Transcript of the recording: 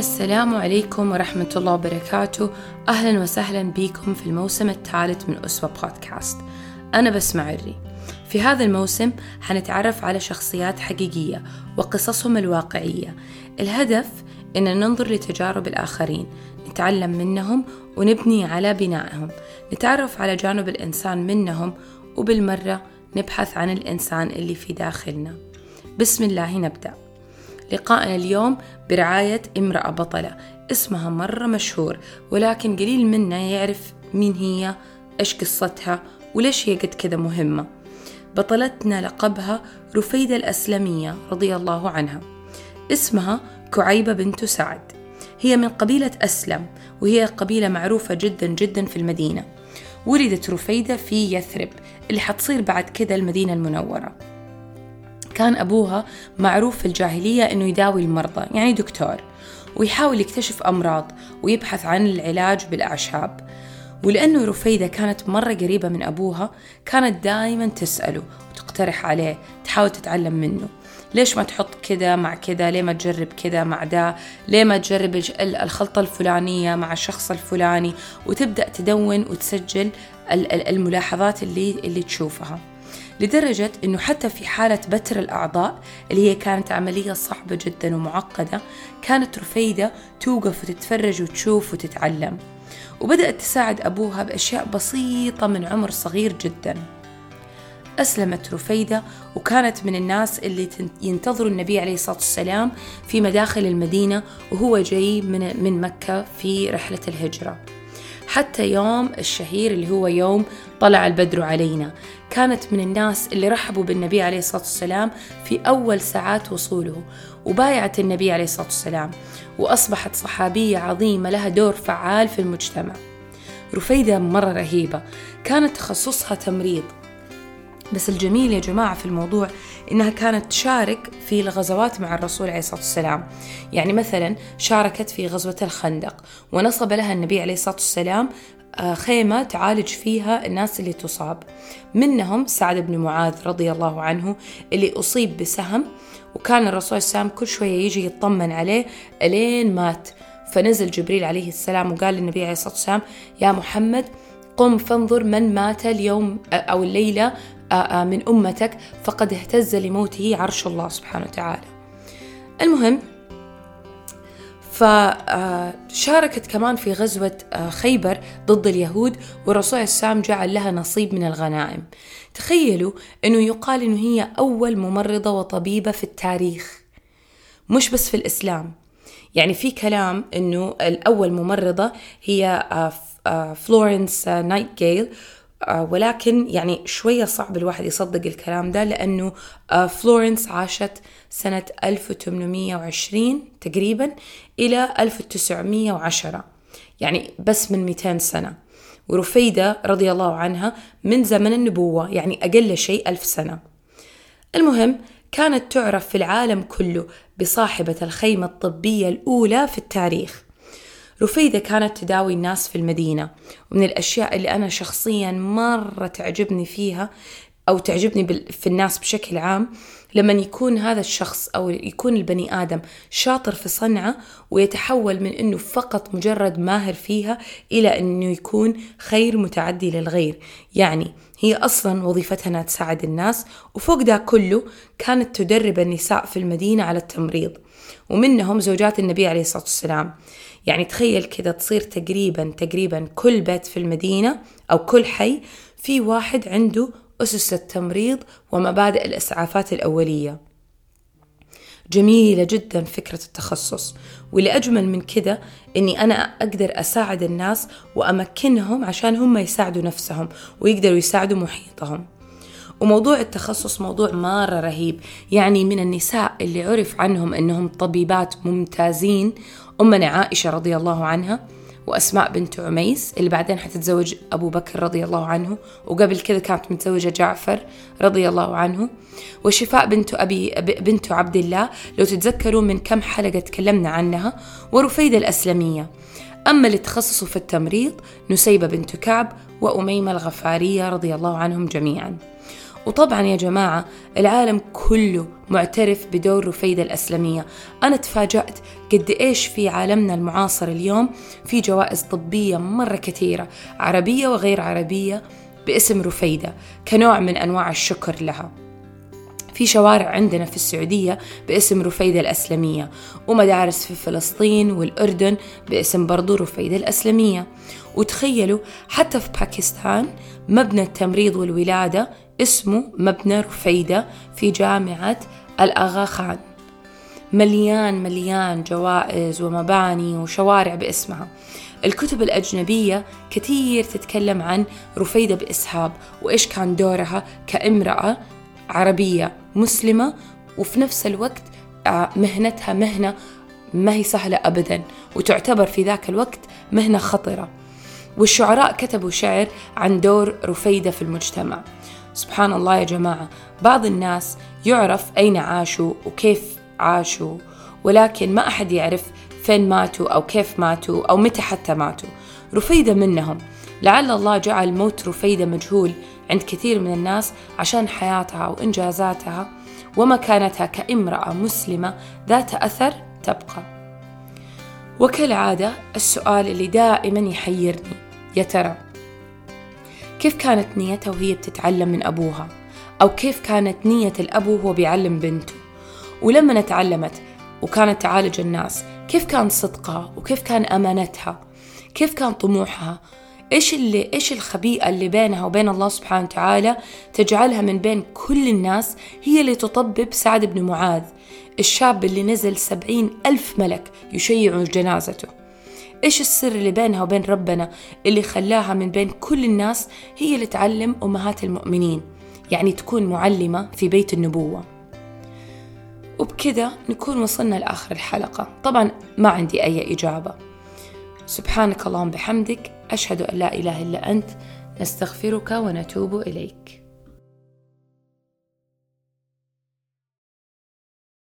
السلام عليكم ورحمة الله وبركاته. أهلا وسهلا بكم في الموسم الثالث من أسوة بودكاست. أنا بسمع الري في هذا الموسم حنتعرف على شخصيات حقيقية وقصصهم الواقعية. الهدف إن ننظر لتجارب الآخرين نتعلم منهم ونبني على بنائهم نتعرف على جانب الإنسان منهم وبالمرة نبحث عن الإنسان اللي في داخلنا. بسم الله نبدأ. لقاءنا اليوم برعاية امرأة بطلة. اسمها مرة مشهور ولكن قليل منا يعرف مين هي إيش قصتها وليش هي قد كذا مهمة. بطلتنا لقبها رفيدة الأسلمية رضي الله عنها. اسمها كعيبة بنت سعد. هي من قبيلة أسلم وهي قبيلة معروفة جدا جدا في المدينة. ولدت رفيدة في يثرب اللي حتصير بعد كده المدينة المنورة. كان أبوها معروف في الجاهلية أنه يداوي المرضى يعني دكتور. ويحاول يكتشف أمراض ويبحث عن العلاج بالأعشاب. ولأنه رفيدة كانت مرة قريبة من أبوها كانت دائما تسأله وتقترح عليه تحاول تتعلم منه. ليش ما تحط كذا مع كذا؟ ليه ما تجرب كذا مع ده؟ ليه ما تجرب الخلطة الفلانية مع الشخص الفلاني؟ وتبدأ تدون وتسجل الملاحظات اللي اللي تشوفها. لدرجة أنه حتى في حالة بتر الأعضاء اللي هي كانت عملية صعبة جدا ومعقدة كانت رفيدة توقف وتتفرج وتشوف وتتعلم. وبدأت تساعد أبوها بأشياء بسيطة من عمر صغير جدا. أسلمت رفيدة وكانت من الناس اللي ينتظروا النبي عليه الصلاة والسلام في مداخل المدينة وهو جاي من, مكة في رحلة الهجرة. حتى يوم الشهير اللي هو يوم طلع البدر علينا. كانت من الناس اللي رحبوا بالنبي عليه الصلاة والسلام في أول ساعات وصوله وبايعت النبي عليه الصلاة والسلام وأصبحت صحابية عظيمة لها دور فعال في المجتمع. رفيدة مرة رهيبة كانت تخصصها تمريض. بس الجميل يا جماعة في الموضوع إنها كانت تشارك في الغزوات مع الرسول عليه الصلاة والسلام. يعني مثلا شاركت في غزوة الخندق ونصب لها النبي عليه الصلاة والسلام آه، خيمة تعالج فيها الناس اللي تصاب. منهم سعد بن معاذ رضي الله عنه اللي أصيب بسهم وكان الرسول السلام كل شوية يجي يطمن عليه ألين مات. فنزل جبريل عليه السلام وقال للنبي عليه الصلاة والسلام يا محمد قم فانظر من مات اليوم أو الليلة من أمتك فقد اهتز لموته عرش الله سبحانه وتعالى. المهم فشاركت كمان في غزوة خيبر ضد اليهود والرسول السلام جعل لها نصيب من الغنائم. تخيلوا أنه يقال أنه هي أول ممرضة وطبيبة في التاريخ. مش بس في الإسلام. يعني في كلام أنه الأول ممرضة هي فلورنس نايتنجيل آه، ولكن يعني شوية صعب الواحد يصدق الكلام ده لأنه آه، فلورنس عاشت سنة 1820 تقريبا إلى 1910 يعني بس من 200 سنة. ورفيدة رضي الله عنها من زمن النبوة يعني أقل شيء ألف سنة. المهم كانت تعرف في العالم كله بصاحبة الخيمة الطبية الأولى في التاريخ. رفيدة كانت تداوي الناس في المدينة ومن الأشياء اللي أنا شخصيا مرة تعجبني فيها أو تعجبني في الناس بشكل عام لما يكون هذا الشخص أو يكون البني آدم شاطر في صنعة ويتحول من أنه فقط مجرد ماهر فيها إلى أنه يكون خير متعدي للغير. يعني هي أصلا وظيفتها أنها تساعد الناس وفوق ده كله كانت تدرب النساء في المدينة على التمريض ومنهم زوجات النبي عليه الصلاة والسلام. يعني تخيل كذا تصير تقريبا تقريبا كل بيت في المدينة أو كل حي في واحد عنده أسس التمريض ومبادئ الإسعافات الأولية. جميلة جدا فكرة التخصص واللي أجمل من كده إني أنا أقدر أساعد الناس وأمكنهم عشان هم يساعدوا نفسهم ويقدروا يساعدوا محيطهم. وموضوع التخصص موضوع مرة رهيب يعني من النساء اللي عرف عنهم أنهم طبيبات ممتازين. أمنا عائشة رضي الله عنها وأسماء بنت عميس اللي بعدين حتتزوج أبو بكر رضي الله عنه وقبل كذا كانت متزوجة جعفر رضي الله عنه. وشفاء بنت أبي بنت عبد الله لو تتذكروا من كم حلقة تكلمنا عنها ورفيدة الأسلمية. أما اللي تخصصوا في التمريض نسيبة بنت كعب وأميمة الغفارية رضي الله عنهم جميعاً. وطبعا يا جماعة العالم كله معترف بدور رفيدة الأسلمية. أنا تفاجأت قد إيش في عالمنا المعاصر اليوم في جوائز طبية مرة كثيرة عربية وغير عربية باسم رفيدة كنوع من أنواع الشكر لها. في شوارع عندنا في السعودية باسم رفيدة الأسلمية ومدارس في فلسطين والأردن باسم برضو رفيدة الأسلمية. وتخيلوا حتى في باكستان مبنى التمريض والولادة اسمه مبنى رفيدة في جامعة الأغا خان مليان مليان جوائز ومباني وشوارع باسمها. الكتب الأجنبية كثير تتكلم عن رفيدة بإسهاب وإيش كان دورها كامرأة عربية مسلمة وفي نفس الوقت آه، مهنتها مهنة ما هي سهلة أبدا وتعتبر في ذاك الوقت مهنة خطرة. والشعراء كتبوا شعر عن دور رفيدة في المجتمع. سبحان الله يا جماعة. بعض الناس يعرف أين عاشوا وكيف عاشوا ولكن ما أحد يعرف فين ماتوا أو كيف ماتوا أو متى حتى ماتوا. رفيدة منهم. لعل الله جعل موت رفيدة مجهول عند كثير من الناس عشان حياتها وإنجازاتها ومكانتها كامرأة مسلمة ذات أثر تبقى. وكالعادة السؤال اللي دائما يحيرني يا ترى كيف كانت نيتها وهي بتتعلم من أبوها؟ أو كيف كانت نية الأب وهو بيعلم بنته؟ ولما تعلمت وكانت تعالج الناس كيف كان صدقها وكيف كان أمانتها؟ كيف كان طموحها؟ إيش اللي إيش الخبيئة اللي بينها وبين الله سبحانه وتعالى تجعلها من بين كل الناس هي اللي تطبب سعد بن معاذ الشاب اللي نزل سبعين ألف ملك يشيعوا جنازته. إيش السر اللي بينها وبين ربنا اللي خلاها من بين كل الناس هي اللي تعلم أمهات المؤمنين؟ يعني تكون معلمة في بيت النبوة. وبكذا نكون وصلنا لآخر الحلقة. طبعا ما عندي أي إجابة. سبحانك اللهم بحمدك. أشهد أن لا إله إلا أنت. نستغفرك ونتوب إليك.